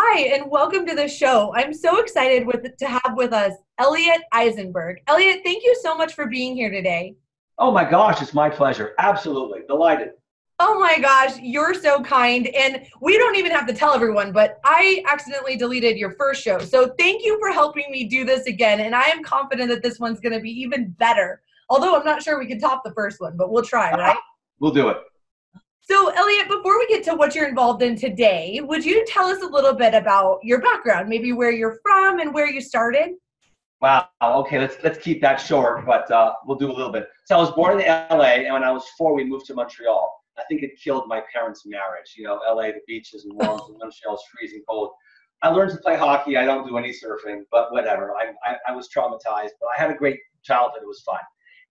Hi, and welcome to the show. I'm so excited with, to have with us Elliot Eisenberg. Elliot, thank you so much for being here today. Oh my gosh, it's my pleasure. Absolutely. Delighted. Oh my gosh, you're so kind. And we don't even have to tell everyone, but I accidentally deleted your first show. So thank you for helping me do this again. And I am confident that this one's going to be even better. Although I'm not sure we can top the first one, but we'll try, right? We'll do it. So, Elliot, before we get to what you're involved in today, would you tell us a little bit about your background, maybe where you're from and where you started? Wow. Okay, let's let's keep that short, but uh, we'll do a little bit. So I was born in LA, and when I was four, we moved to Montreal. I think it killed my parents' marriage. You know, LA, the beaches and warm, and Montreal's freezing cold. I learned to play hockey. I don't do any surfing, but whatever. I, I, I was traumatized, but I had a great childhood. It was fun.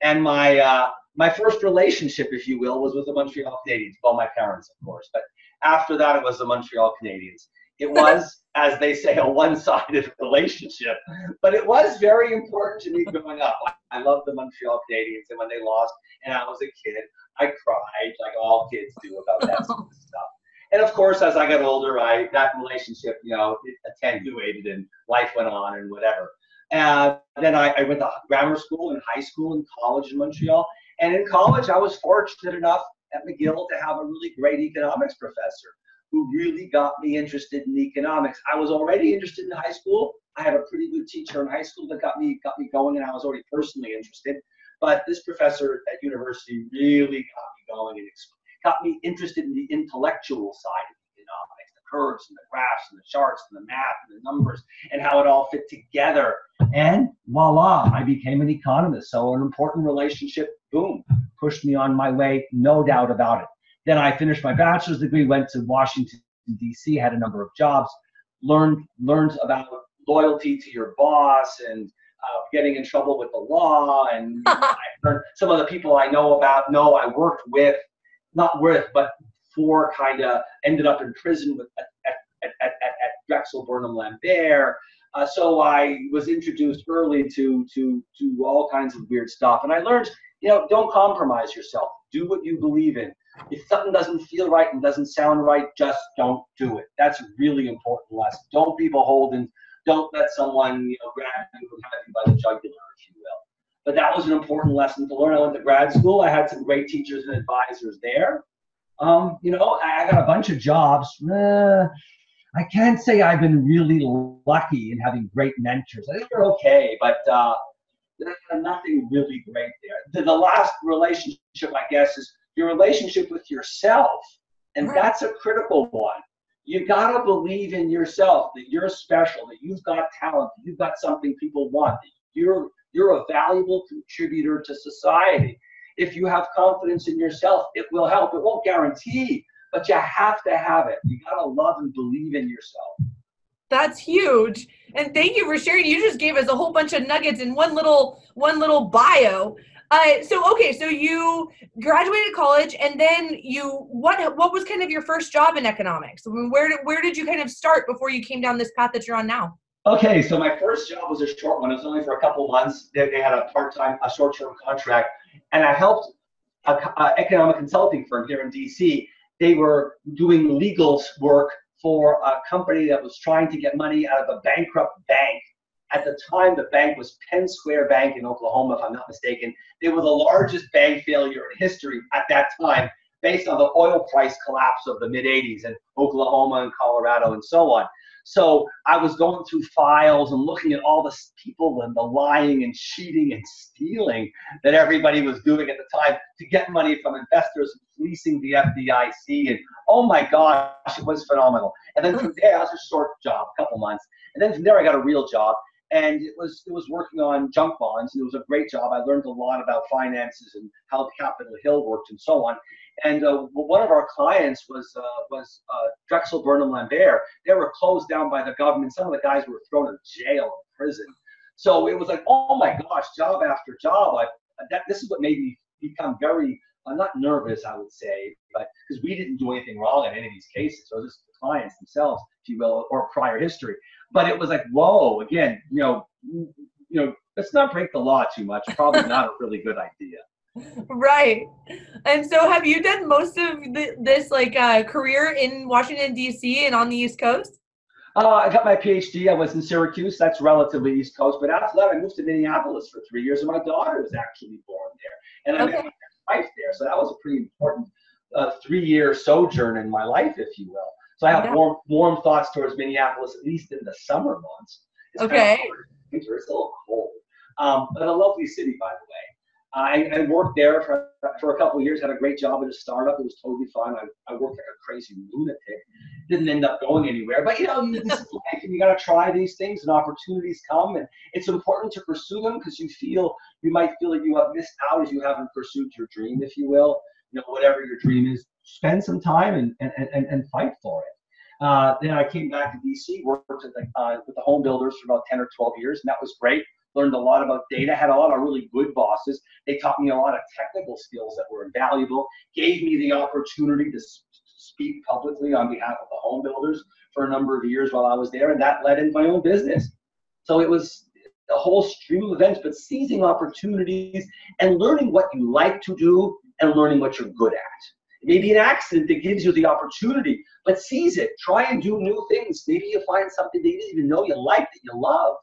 And my uh, my first relationship, if you will, was with the Montreal Canadiens. Well, my parents, of course, but after that, it was the Montreal Canadiens. It was, as they say, a one-sided relationship, but it was very important to me growing up. I loved the Montreal Canadiens, and when they lost, and I was a kid, I cried like all kids do about that sort of stuff. And of course, as I got older, I that relationship, you know, attenuated, and life went on, and whatever. And then I, I went to grammar school and high school and college in Montreal. And in college, I was fortunate enough at McGill to have a really great economics professor who really got me interested in economics. I was already interested in high school. I had a pretty good teacher in high school that got me got me going, and I was already personally interested. But this professor at university really got me going and got me interested in the intellectual side curves and the graphs and the charts and the math and the numbers and how it all fit together. And voila, I became an economist. So an important relationship, boom, pushed me on my way, no doubt about it. Then I finished my bachelor's degree, went to Washington, D.C., had a number of jobs, learned learned about loyalty to your boss and uh, getting in trouble with the law. And some of the people I know about, know I worked with, not with, but for kind of ended up in prison with at, at, at, at Drexel Burnham Lambert. Uh, so I was introduced early to to to all kinds of weird stuff, and I learned, you know, don't compromise yourself. Do what you believe in. If something doesn't feel right and doesn't sound right, just don't do it. That's a really important lesson. Don't be beholden. Don't let someone you know grab you and have you by the jugular, if you will. But that was an important lesson to learn. I went to grad school. I had some great teachers and advisors there. Um, you know, I got a bunch of jobs. Uh, I can't say I've been really lucky in having great mentors. I think they're okay, but uh, nothing really great there. The, the last relationship, I guess, is your relationship with yourself. And that's a critical one. You got to believe in yourself that you're special, that you've got talent, that you've got something people want, that you're, you're a valuable contributor to society. If you have confidence in yourself, it will help. It won't guarantee, but you have to have it. You got to love and believe in yourself. That's huge. And thank you for sharing. You just gave us a whole bunch of nuggets in one little one little bio. Uh, so okay, so you graduated college, and then you what what was kind of your first job in economics? Where did where did you kind of start before you came down this path that you're on now? Okay, so my first job was a short one. It was only for a couple months. They, they had a part time, a short term contract, and I helped an economic consulting firm here in DC. They were doing legal work for a company that was trying to get money out of a bankrupt bank at the time, the bank was Penn Square Bank in Oklahoma, if I'm not mistaken. They were the largest bank failure in history at that time, based on the oil price collapse of the mid 80s in Oklahoma and Colorado and so on. So I was going through files and looking at all the people and the lying and cheating and stealing that everybody was doing at the time to get money from investors, fleecing the FDIC. And oh my gosh, it was phenomenal. And then from there, I was a short job, a couple months. And then from there, I got a real job and it was it was working on junk bonds. And it was a great job. I learned a lot about finances and how Capitol Hill worked and so on. And uh, one of our clients was uh, was uh, Drexel Burnham Lambert. They were closed down by the government. Some of the guys were thrown in jail and prison. So it was like, oh my gosh, job after job. I, that, this is what made me become very I'm not nervous, I would say, but because we didn't do anything wrong in any of these cases, or just the clients themselves, if you will, or prior history. But it was like, whoa, again, you know, you know, let's not break the law too much. Probably not a really good idea. Right. And so, have you done most of the, this like uh, career in Washington D.C. and on the East Coast? Uh, I got my PhD. I was in Syracuse. That's relatively East Coast. But after that, I moved to Minneapolis for three years, and my daughter was actually born there. And I okay. met my wife there, so that was a pretty important uh, three-year sojourn in my life, if you will. So I have warm, warm thoughts towards Minneapolis, at least in the summer months. It's okay. Kind of it's a little cold, um, but a lovely city, by the way. I, I, worked there for, for a couple of years, had a great job at a startup. It was totally fun. I, I worked like a crazy lunatic. Didn't end up going anywhere. But you know, this is life and you got to try these things and opportunities come. And it's important to pursue them because you feel, you might feel like you have missed out if you haven't pursued your dream, if you will. You know, whatever your dream is, spend some time and, and, and, and fight for it. Uh, then I came back to DC, worked with the, uh, with the home builders for about 10 or 12 years, and that was great learned a lot about data, had a lot of really good bosses. They taught me a lot of technical skills that were invaluable, gave me the opportunity to speak publicly on behalf of the home builders for a number of years while I was there, and that led into my own business. So it was a whole stream of events, but seizing opportunities and learning what you like to do and learning what you're good at. It may be an accident that gives you the opportunity, but seize it. Try and do new things. Maybe you find something that you didn't even know you like that you love.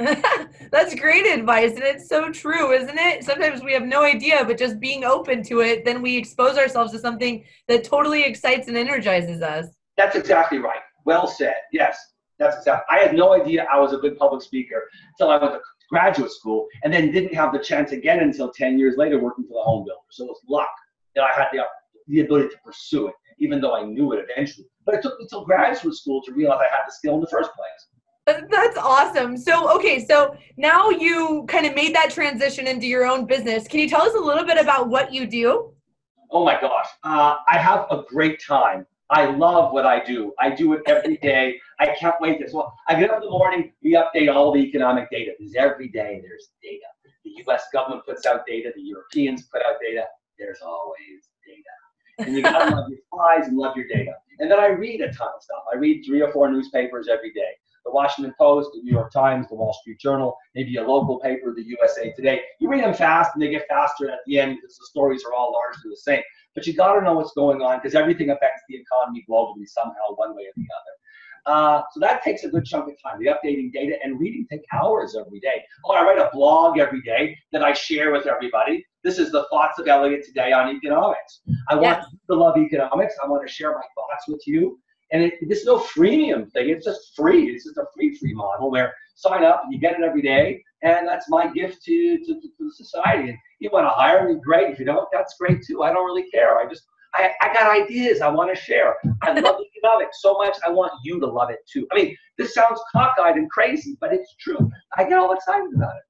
That's great advice, and it's so true, isn't it? Sometimes we have no idea, but just being open to it, then we expose ourselves to something that totally excites and energizes us. That's exactly right. Well said. Yes, that's exactly. I had no idea I was a good public speaker until I went to graduate school, and then didn't have the chance again until 10 years later working for the home builder. So it was luck that I had the, the ability to pursue it, even though I knew it eventually. But it took me until graduate school to realize I had the skill in the first place. That's awesome. So, okay, so now you kind of made that transition into your own business. Can you tell us a little bit about what you do? Oh my gosh, uh, I have a great time. I love what I do. I do it every day. I can't wait this. Well, I get up in the morning, we update all the economic data because every day there's data. The US government puts out data, the Europeans put out data. There's always data. And you gotta love your slides and love your data. And then I read a ton of stuff. I read three or four newspapers every day the Washington Post, the New York Times, the Wall Street Journal, maybe a local paper, the USA Today. You read them fast and they get faster at the end because the stories are all largely the same. But you got to know what's going on because everything affects the economy globally somehow, one way or the other. Uh, so that takes a good chunk of time. The updating data and reading take hours every day. Oh, I write a blog every day that I share with everybody. This is the thoughts of Elliot today on economics. I want yeah. to love economics. I want to share my thoughts with you. And it, there's no freemium thing. It's just free. It's just a free free model where sign up, and you get it every day, and that's my gift to, to, to the society. And you want to hire me, great. If you don't, that's great too. I don't really care. I just I, I got ideas I want to share. I love economics so much. I want you to love it too. I mean, this sounds cockeyed and crazy, but it's true. I get all excited about it.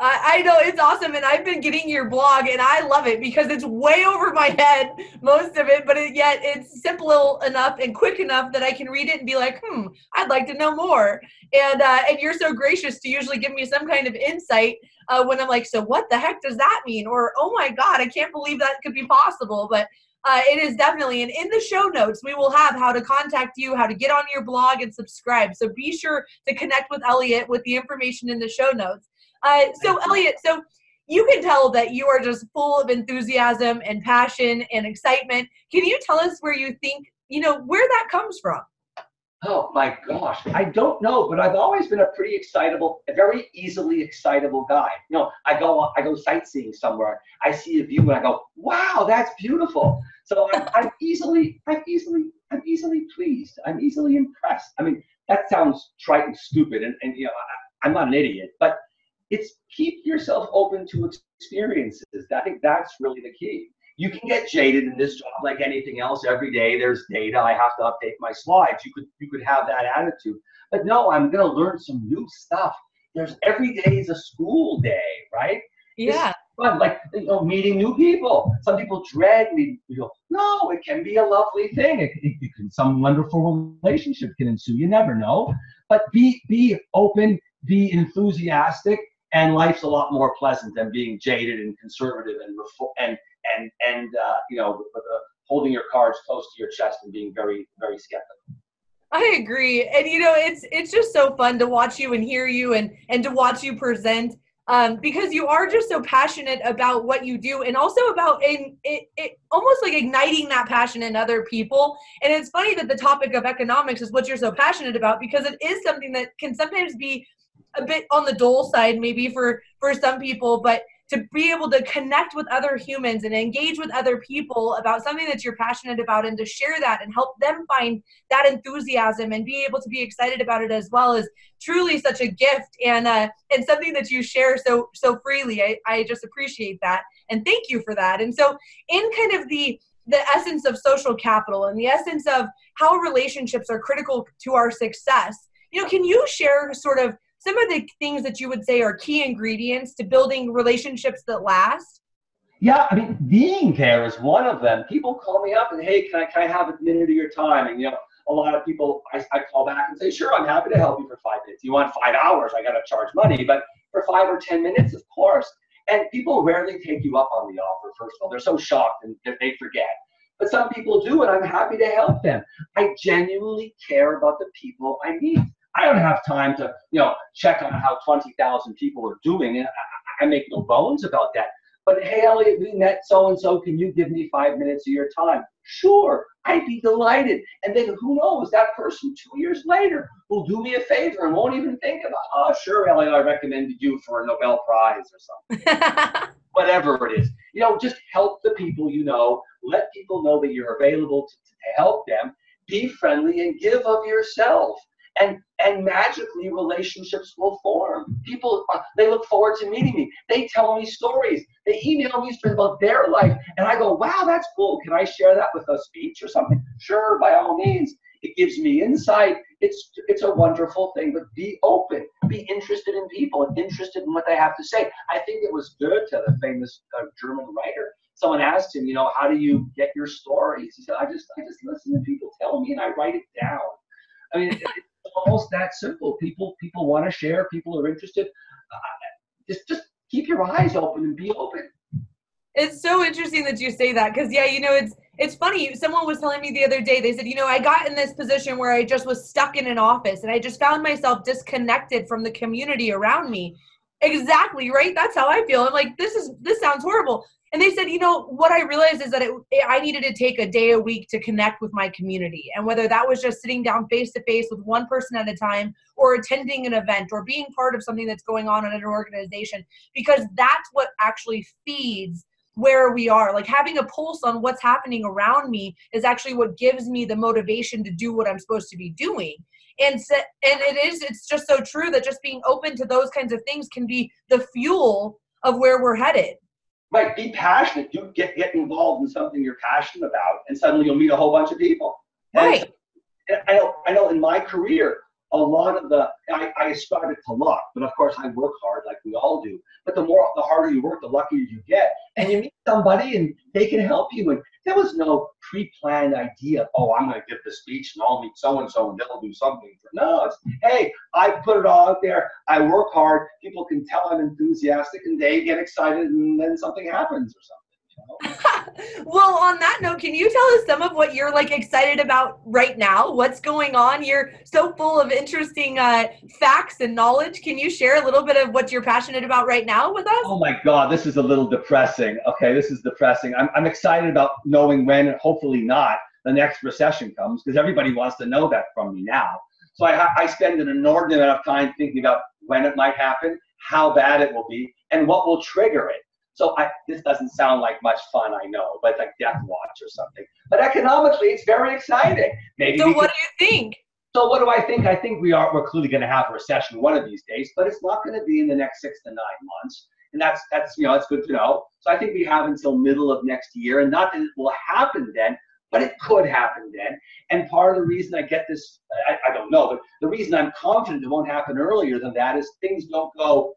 I, know it's awesome, and I've been getting your blog, and I love it because it's way over my head most of it, but it, yet it's simple enough and quick enough that I can read it and be like, hmm, I'd like to know more. And uh, and you're so gracious to usually give me some kind of insight uh, when I'm like, so what the heck does that mean? Or oh my god, I can't believe that could be possible. But uh, it is definitely, and in the show notes, we will have how to contact you, how to get on your blog and subscribe. So be sure to connect with Elliot with the information in the show notes. Uh, so, Elliot, so you can tell that you are just full of enthusiasm and passion and excitement. Can you tell us where you think, you know, where that comes from? Oh my gosh, I don't know, but I've always been a pretty excitable, a very easily excitable guy. You know, I go, I go sightseeing somewhere, I see a view, and I go, "Wow, that's beautiful." So I'm, I'm easily, I'm easily, I'm easily pleased. I'm easily impressed. I mean, that sounds trite and stupid, and, and you know, I, I'm not an idiot, but it's keep yourself open to experiences. I think that's really the key. You can get jaded in this job like anything else. Every day there's data. I have to update my slides. You could you could have that attitude. But no, I'm gonna learn some new stuff there's every day is a school day, right? Yeah. fun, like you know, meeting new people. Some people dread meeting people. No, it can be a lovely thing. It, it, it can some wonderful relationship can ensue. You never know. But be be open, be enthusiastic, and life's a lot more pleasant than being jaded and conservative and and and and uh, you know uh, holding your cards close to your chest and being very very skeptical. I agree. And you know, it's it's just so fun to watch you and hear you and and to watch you present um, because you are just so passionate about what you do and also about in it, it almost like igniting that passion in other people. And it's funny that the topic of economics is what you're so passionate about because it is something that can sometimes be a bit on the dull side maybe for for some people, but to be able to connect with other humans and engage with other people about something that you're passionate about and to share that and help them find that enthusiasm and be able to be excited about it as well is truly such a gift and uh, and something that you share so so freely. I, I just appreciate that and thank you for that. And so in kind of the the essence of social capital and the essence of how relationships are critical to our success you know can you share sort of some of the things that you would say are key ingredients to building relationships that last? Yeah, I mean, being there is one of them. People call me up and, hey, can I, can I have a minute of your time? And, you know, a lot of people, I, I call back and say, sure, I'm happy to help you for five minutes. You want five hours, I got to charge money. But for five or 10 minutes, of course. And people rarely take you up on the offer, first of all. They're so shocked and they forget. But some people do, and I'm happy to help them. I genuinely care about the people I meet. I don't have time to, you know, check on how 20,000 people are doing. And I, I make no bones about that. But hey, Elliot, we met so and so. Can you give me five minutes of your time? Sure, I'd be delighted. And then who knows, that person two years later will do me a favor and won't even think about, oh, sure, Elliot, I recommended you for a Nobel Prize or something. Whatever it is. You know, just help the people you know. Let people know that you're available to, to help them. Be friendly and give of yourself and and magically relationships will form. People they look forward to meeting me. They tell me stories. They email me stories about their life, and I go, "Wow, that's cool. Can I share that with a speech or something?" Sure, by all means. It gives me insight. It's it's a wonderful thing. But be open. Be interested in people and interested in what they have to say. I think it was Goethe, the famous uh, German writer. Someone asked him, you know, how do you get your stories? He said, I just I just listen to people tell me and I write it down. I mean, almost that simple. People people want to share. People are interested. Uh, just just keep your eyes open and be open. It's so interesting that you say that because yeah, you know it's it's funny. Someone was telling me the other day. They said, you know, I got in this position where I just was stuck in an office and I just found myself disconnected from the community around me. Exactly right. That's how I feel. I'm like, this is this sounds horrible and they said you know what i realized is that it, i needed to take a day a week to connect with my community. And whether that was just sitting down face to face with one person at a time or attending an event or being part of something that's going on in an organization because that's what actually feeds where we are. Like having a pulse on what's happening around me is actually what gives me the motivation to do what i'm supposed to be doing. And so, and it is it's just so true that just being open to those kinds of things can be the fuel of where we're headed Right, be passionate. Do get get involved in something you're passionate about, and suddenly you'll meet a whole bunch of people. Right. And I know, I know. In my career, a lot of the I, I ascribe it to luck, but of course I work hard like we all do. But the more the harder you work, the luckier you get. And you meet somebody and they can help you. And there was no pre-planned idea. Oh, I'm going to give the speech and I'll meet so and so and they'll do something. For no, it's hey, I put it all out there. I work hard. People can tell I'm enthusiastic and they get excited and then something happens or something. well, on that note, can you tell us some of what you're like excited about right now? What's going on? You're so full of interesting uh, facts and knowledge. Can you share a little bit of what you're passionate about right now with us? Oh my God, this is a little depressing. Okay, this is depressing. I'm, I'm excited about knowing when, hopefully not, the next recession comes because everybody wants to know that from me now. So I, I spend an inordinate amount of time thinking about when it might happen, how bad it will be, and what will trigger it. So I, this doesn't sound like much fun, I know, but it's like Death Watch or something. But economically, it's very exciting. Maybe. So what do you think? So what do I think? I think we are we're clearly going to have a recession one of these days, but it's not going to be in the next six to nine months, and that's that's you know that's good to know. So I think we have until middle of next year, and not that it will happen then, but it could happen then. And part of the reason I get this, I, I don't know, but the reason I'm confident it won't happen earlier than that is things don't go,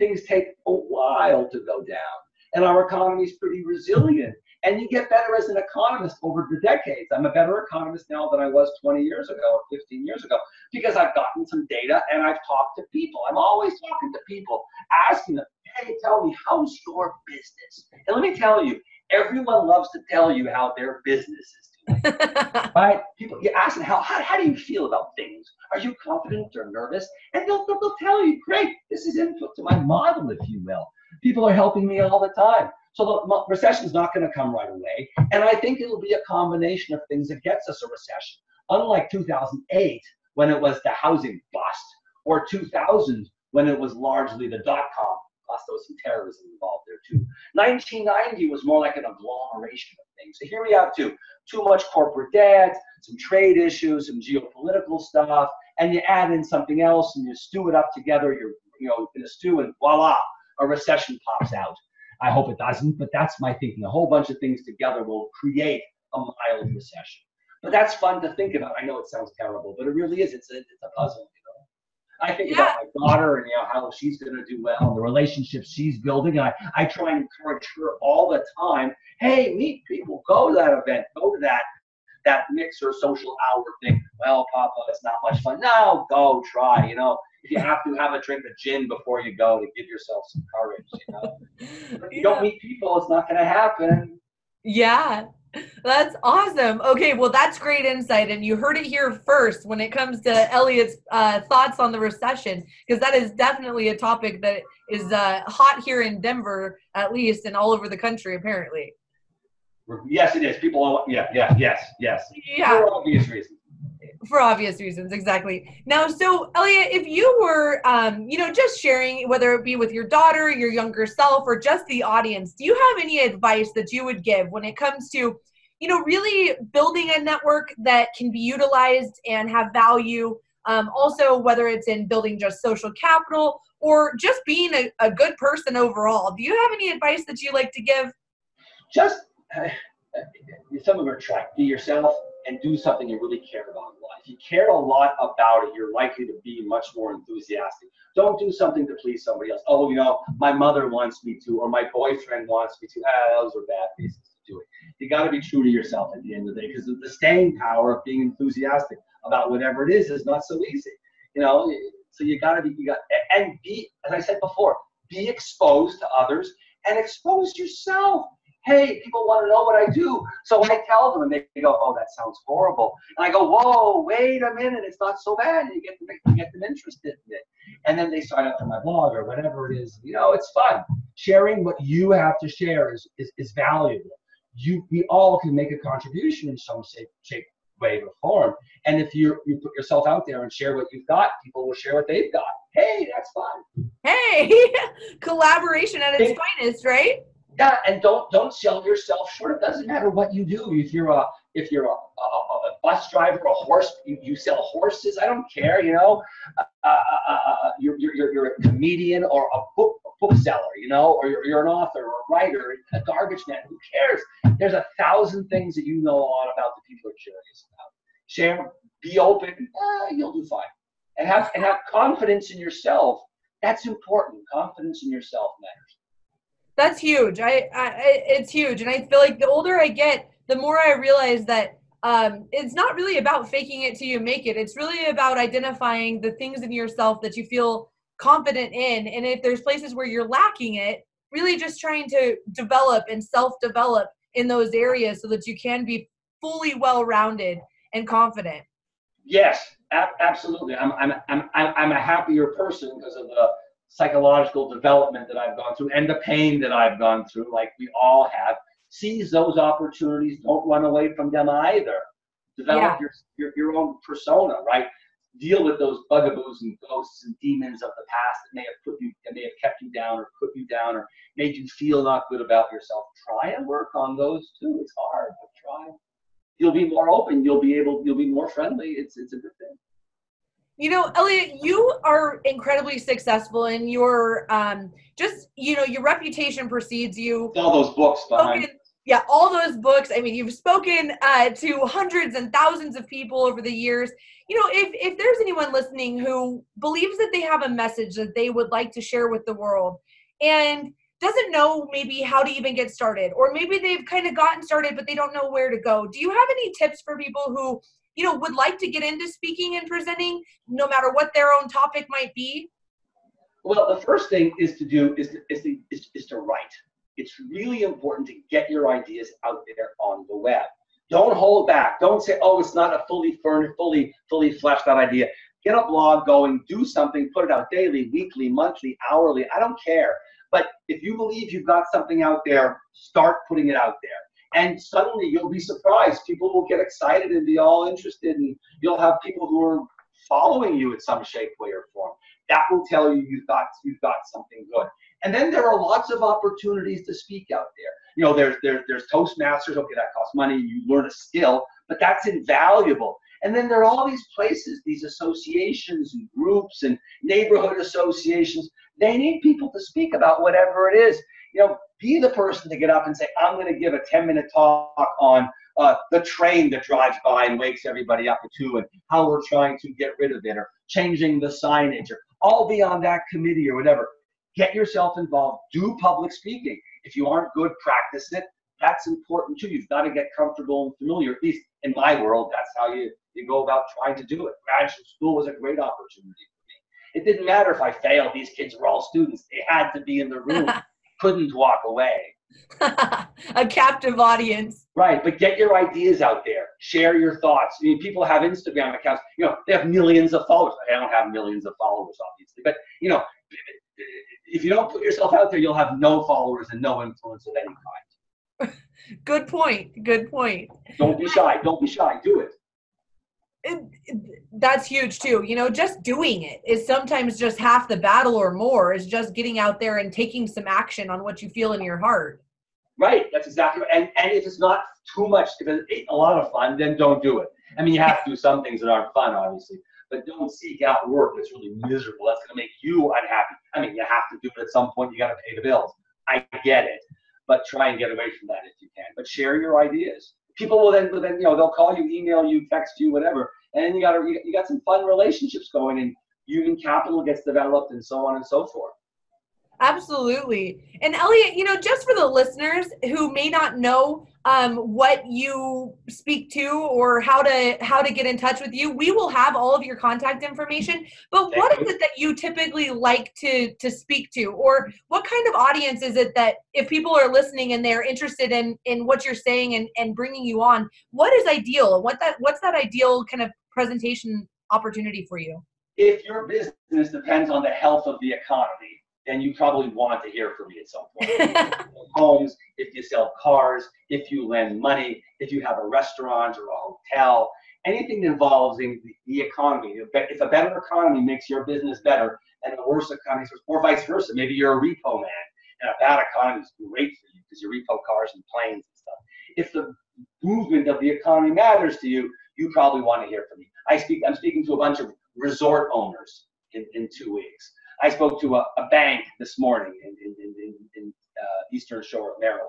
things take a while to go down. And our economy is pretty resilient. And you get better as an economist over the decades. I'm a better economist now than I was 20 years ago or 15 years ago because I've gotten some data and I've talked to people. I'm always talking to people, asking them, hey, tell me, how's your business? And let me tell you, everyone loves to tell you how their business is. Right? People, you ask them, how, how, how do you feel about things? Are you confident or nervous? And they'll, they'll, they'll tell you, great, this is input to my model, if you will. People are helping me all the time. So the recession is not going to come right away. And I think it'll be a combination of things that gets us a recession. Unlike 2008, when it was the housing bust, or 2000, when it was largely the dot com there was some terrorism involved there too. 1990 was more like an agglomeration of things. So here we have two, too much corporate debt, some trade issues, some geopolitical stuff, and you add in something else and you stew it up together. You're, you know, in a stew, and voila, a recession pops out. I hope it doesn't, but that's my thinking. A whole bunch of things together will create a mild recession. But that's fun to think about. I know it sounds terrible, but it really is. It's a, it's a puzzle. I think yeah. about my daughter and you know how she's going to do well, and the relationships she's building. And I, I try and encourage her all the time. Hey, meet people, go to that event, go to that that mixer social hour thing. Well, Papa, it's not much fun. No, go try. You know, if you have to have a drink of gin before you go to give yourself some courage, you know. If you yeah. don't meet people, it's not going to happen. Yeah. That's awesome. Okay, well, that's great insight. And you heard it here first when it comes to Elliot's uh, thoughts on the recession, because that is definitely a topic that is uh, hot here in Denver, at least, and all over the country, apparently. Yes, it is. People, yeah, yeah, yes, yes. Yeah. For obvious reasons for obvious reasons exactly. Now so elliot if you were um, you know just sharing whether it be with your daughter your younger self or just the audience do you have any advice that you would give when it comes to you know really building a network that can be utilized and have value? Um, also whether it's in building just social capital or just being a, a good person overall do you have any advice that you like to give? Just uh, some of are track be yourself and do something you really care about in life. If you care a lot about it, you're likely to be much more enthusiastic. Don't do something to please somebody else. Oh, you know, my mother wants me to, or my boyfriend wants me to. Ah, those are bad reasons to do it. You got to be true to yourself at the end of the day because the staying power of being enthusiastic about whatever it is is not so easy. You know, so you got to be, you got, and be, as I said before, be exposed to others and expose yourself hey, people want to know what I do. So I tell them, and they go, oh, that sounds horrible. And I go, whoa, wait a minute, it's not so bad. And you get them, you get them interested in it. And then they sign up for my blog or whatever it is. You know, it's fun. Sharing what you have to share is, is, is valuable. You, we all can make a contribution in some shape, shape, way, or form. And if you you put yourself out there and share what you've got, people will share what they've got. Hey, that's fun. Hey, collaboration at its finest, right? Yeah, and don't don't sell yourself short. It doesn't matter what you do. If you're a if you're a, a, a bus driver, a horse, you, you sell horses. I don't care. You know, uh, uh, uh, uh you're, you're you're a comedian or a book bookseller. You know, or you're, you're an author or a writer, a garbage man. Who cares? There's a thousand things that you know a lot about that people are curious about. Share, be open. Eh, you'll do fine, and have and have confidence in yourself. That's important. Confidence in yourself matters. That's huge. I, I it's huge, and I feel like the older I get, the more I realize that um, it's not really about faking it till you make it. It's really about identifying the things in yourself that you feel confident in, and if there's places where you're lacking it, really just trying to develop and self-develop in those areas so that you can be fully well-rounded and confident. Yes, absolutely. I'm I'm I'm I'm a happier person because of the psychological development that I've gone through and the pain that I've gone through, like we all have, seize those opportunities. Don't run away from them either. Develop yeah. your, your, your own persona, right? Deal with those bugaboos and ghosts and demons of the past that may have put you, that may have kept you down or put you down or made you feel not good about yourself. Try and work on those too. It's hard, but try. You'll be more open. You'll be able. You'll be more friendly. It's it's a good thing. You know, Elliot, you are incredibly successful and your um just, you know, your reputation precedes you. All those books behind. yeah, all those books. I mean, you've spoken uh, to hundreds and thousands of people over the years. You know, if if there's anyone listening who believes that they have a message that they would like to share with the world, and doesn't know maybe how to even get started, or maybe they've kind of gotten started but they don't know where to go. Do you have any tips for people who you know would like to get into speaking and presenting, no matter what their own topic might be? Well, the first thing is to do is to, is to, is, is to write it's really important to get your ideas out there on the web. Don't hold back. Don't say, oh, it's not a fully furnished, fully, fully fleshed out idea. Get a blog going, do something, put it out daily, weekly, monthly, hourly. I don't care. But if you believe you've got something out there, start putting it out there. And suddenly you'll be surprised. People will get excited and be all interested, and you'll have people who are following you in some shape, way, or form. That will tell you you've got you've got something good. And then there are lots of opportunities to speak out there. You know, there's there's there's Toastmasters. Okay, that costs money. You learn a skill, but that's invaluable. And then there are all these places, these associations and groups and neighborhood associations. They need people to speak about whatever it is. You know, be the person to get up and say, I'm going to give a 10 minute talk on uh, the train that drives by and wakes everybody up at two and how we're trying to get rid of it or changing the signage or all be on that committee or whatever get yourself involved, do public speaking. If you aren't good, practice it. That's important too. You've got to get comfortable and familiar. At least in my world, that's how you, you go about trying to do it. Graduate school was a great opportunity for me. It didn't matter if I failed. These kids were all students. They had to be in the room. Couldn't walk away. a captive audience. Right, but get your ideas out there. Share your thoughts. I mean, people have Instagram accounts. You know, they have millions of followers. I don't have millions of followers, obviously, but you know, if you don't put yourself out there, you'll have no followers and no influence of any kind. Good point. Good point. Don't be shy. Don't be shy. Do it. It, it, that's huge too. You know, just doing it is sometimes just half the battle or more is just getting out there and taking some action on what you feel in your heart. Right. That's exactly right. And, and if it's not too much, if it's a lot of fun, then don't do it. I mean, you have to do some things that aren't fun, obviously, but don't seek out work that's really miserable. That's going to make you unhappy. I mean, you have to do it at some point. You got to pay the bills. I get it, but try and get away from that if you can. But share your ideas. People will then, will then you know, they'll call you, email you, text you, whatever, and then you got you got some fun relationships going, and human capital gets developed, and so on and so forth. Absolutely. And Elliot, you know, just for the listeners who may not know um, what you speak to or how to how to get in touch with you, we will have all of your contact information. But what is it that you typically like to to speak to, or what kind of audience is it that if people are listening and they're interested in in what you're saying and and bringing you on, what is ideal? What that what's that ideal kind of presentation opportunity for you? If your business depends on the health of the economy then you probably want to hear from me at some point. homes, if you sell cars, if you lend money, if you have a restaurant or a hotel, anything that involves in the economy. If a better economy makes your business better and a worse economy, or vice versa, maybe you're a repo man and a bad economy is great for you because you repo cars and planes and stuff. If the movement of the economy matters to you, you probably want to hear from me. I speak. I'm speaking to a bunch of resort owners in, in two weeks. I spoke to a, a bank this morning in, in, in, in uh, Eastern Shore of Maryland.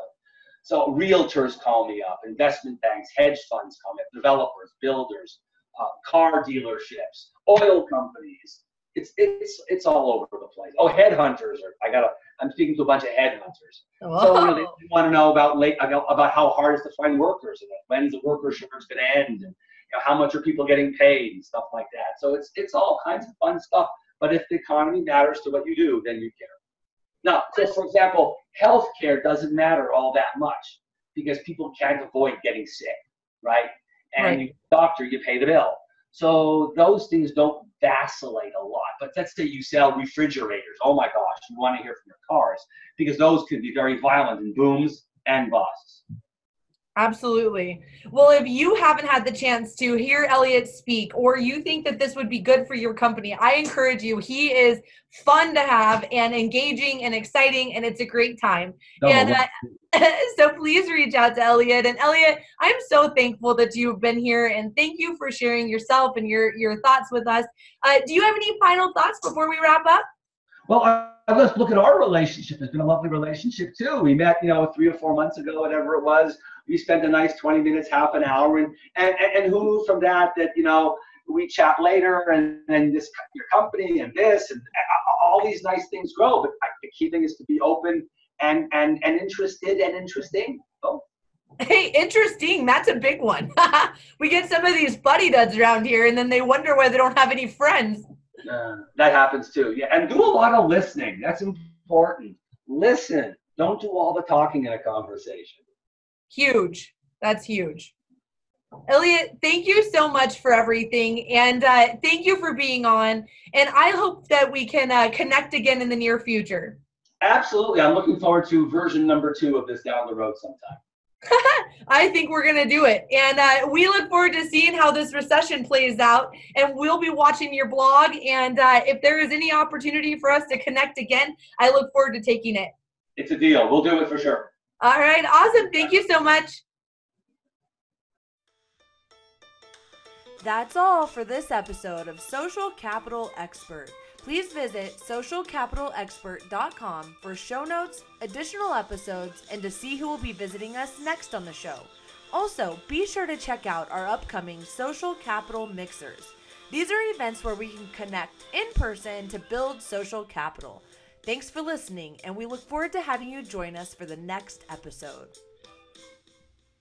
So realtors call me up, investment banks, hedge funds call me up, developers, builders, uh, car dealerships, oil companies. It's it's it's all over the place. Oh, headhunters are. I got. I'm speaking to a bunch of headhunters. Whoa. So you know, they, want to know about late about how hard it is to find workers and when's the worker insurance going to end and you know, how much are people getting paid and stuff like that. So it's it's all kinds of fun stuff. But if the economy matters to what you do, then you care. Now, so for example, healthcare doesn't matter all that much because people can't avoid getting sick, right? And right. you doctor, you pay the bill. So those things don't vacillate a lot. But let's say you sell refrigerators. Oh my gosh, you want to hear from your cars because those could be very violent in booms and busts. Absolutely. Well, if you haven't had the chance to hear Elliot speak or you think that this would be good for your company, I encourage you. He is fun to have and engaging and exciting, and it's a great time. Oh, and uh, so please reach out to Elliot. And Elliot, I'm so thankful that you've been here and thank you for sharing yourself and your, your thoughts with us. Uh, do you have any final thoughts before we wrap up? Well, I let's look at our relationship. It's been a lovely relationship too. We met, you know, three or four months ago, whatever it was. We spent a nice 20 minutes, half an hour, and and, and who knew from that that you know we chat later and and this your company and this and all these nice things grow. But the key thing is to be open and and and interested and interesting. Oh. Hey, interesting. That's a big one. we get some of these buddy duds around here, and then they wonder why they don't have any friends. Uh, that happens too. Yeah, and do a lot of listening. That's important. Listen. Don't do all the talking in a conversation. Huge. That's huge. Elliot, thank you so much for everything, and uh, thank you for being on. And I hope that we can uh, connect again in the near future. Absolutely, I'm looking forward to version number two of this down the road sometime. I think we're going to do it. And uh, we look forward to seeing how this recession plays out. And we'll be watching your blog. And uh, if there is any opportunity for us to connect again, I look forward to taking it. It's a deal. We'll do it for sure. All right. Awesome. Thank you so much. That's all for this episode of Social Capital Expert. Please visit socialcapitalexpert.com for show notes, additional episodes, and to see who will be visiting us next on the show. Also, be sure to check out our upcoming Social Capital Mixers. These are events where we can connect in person to build social capital. Thanks for listening, and we look forward to having you join us for the next episode.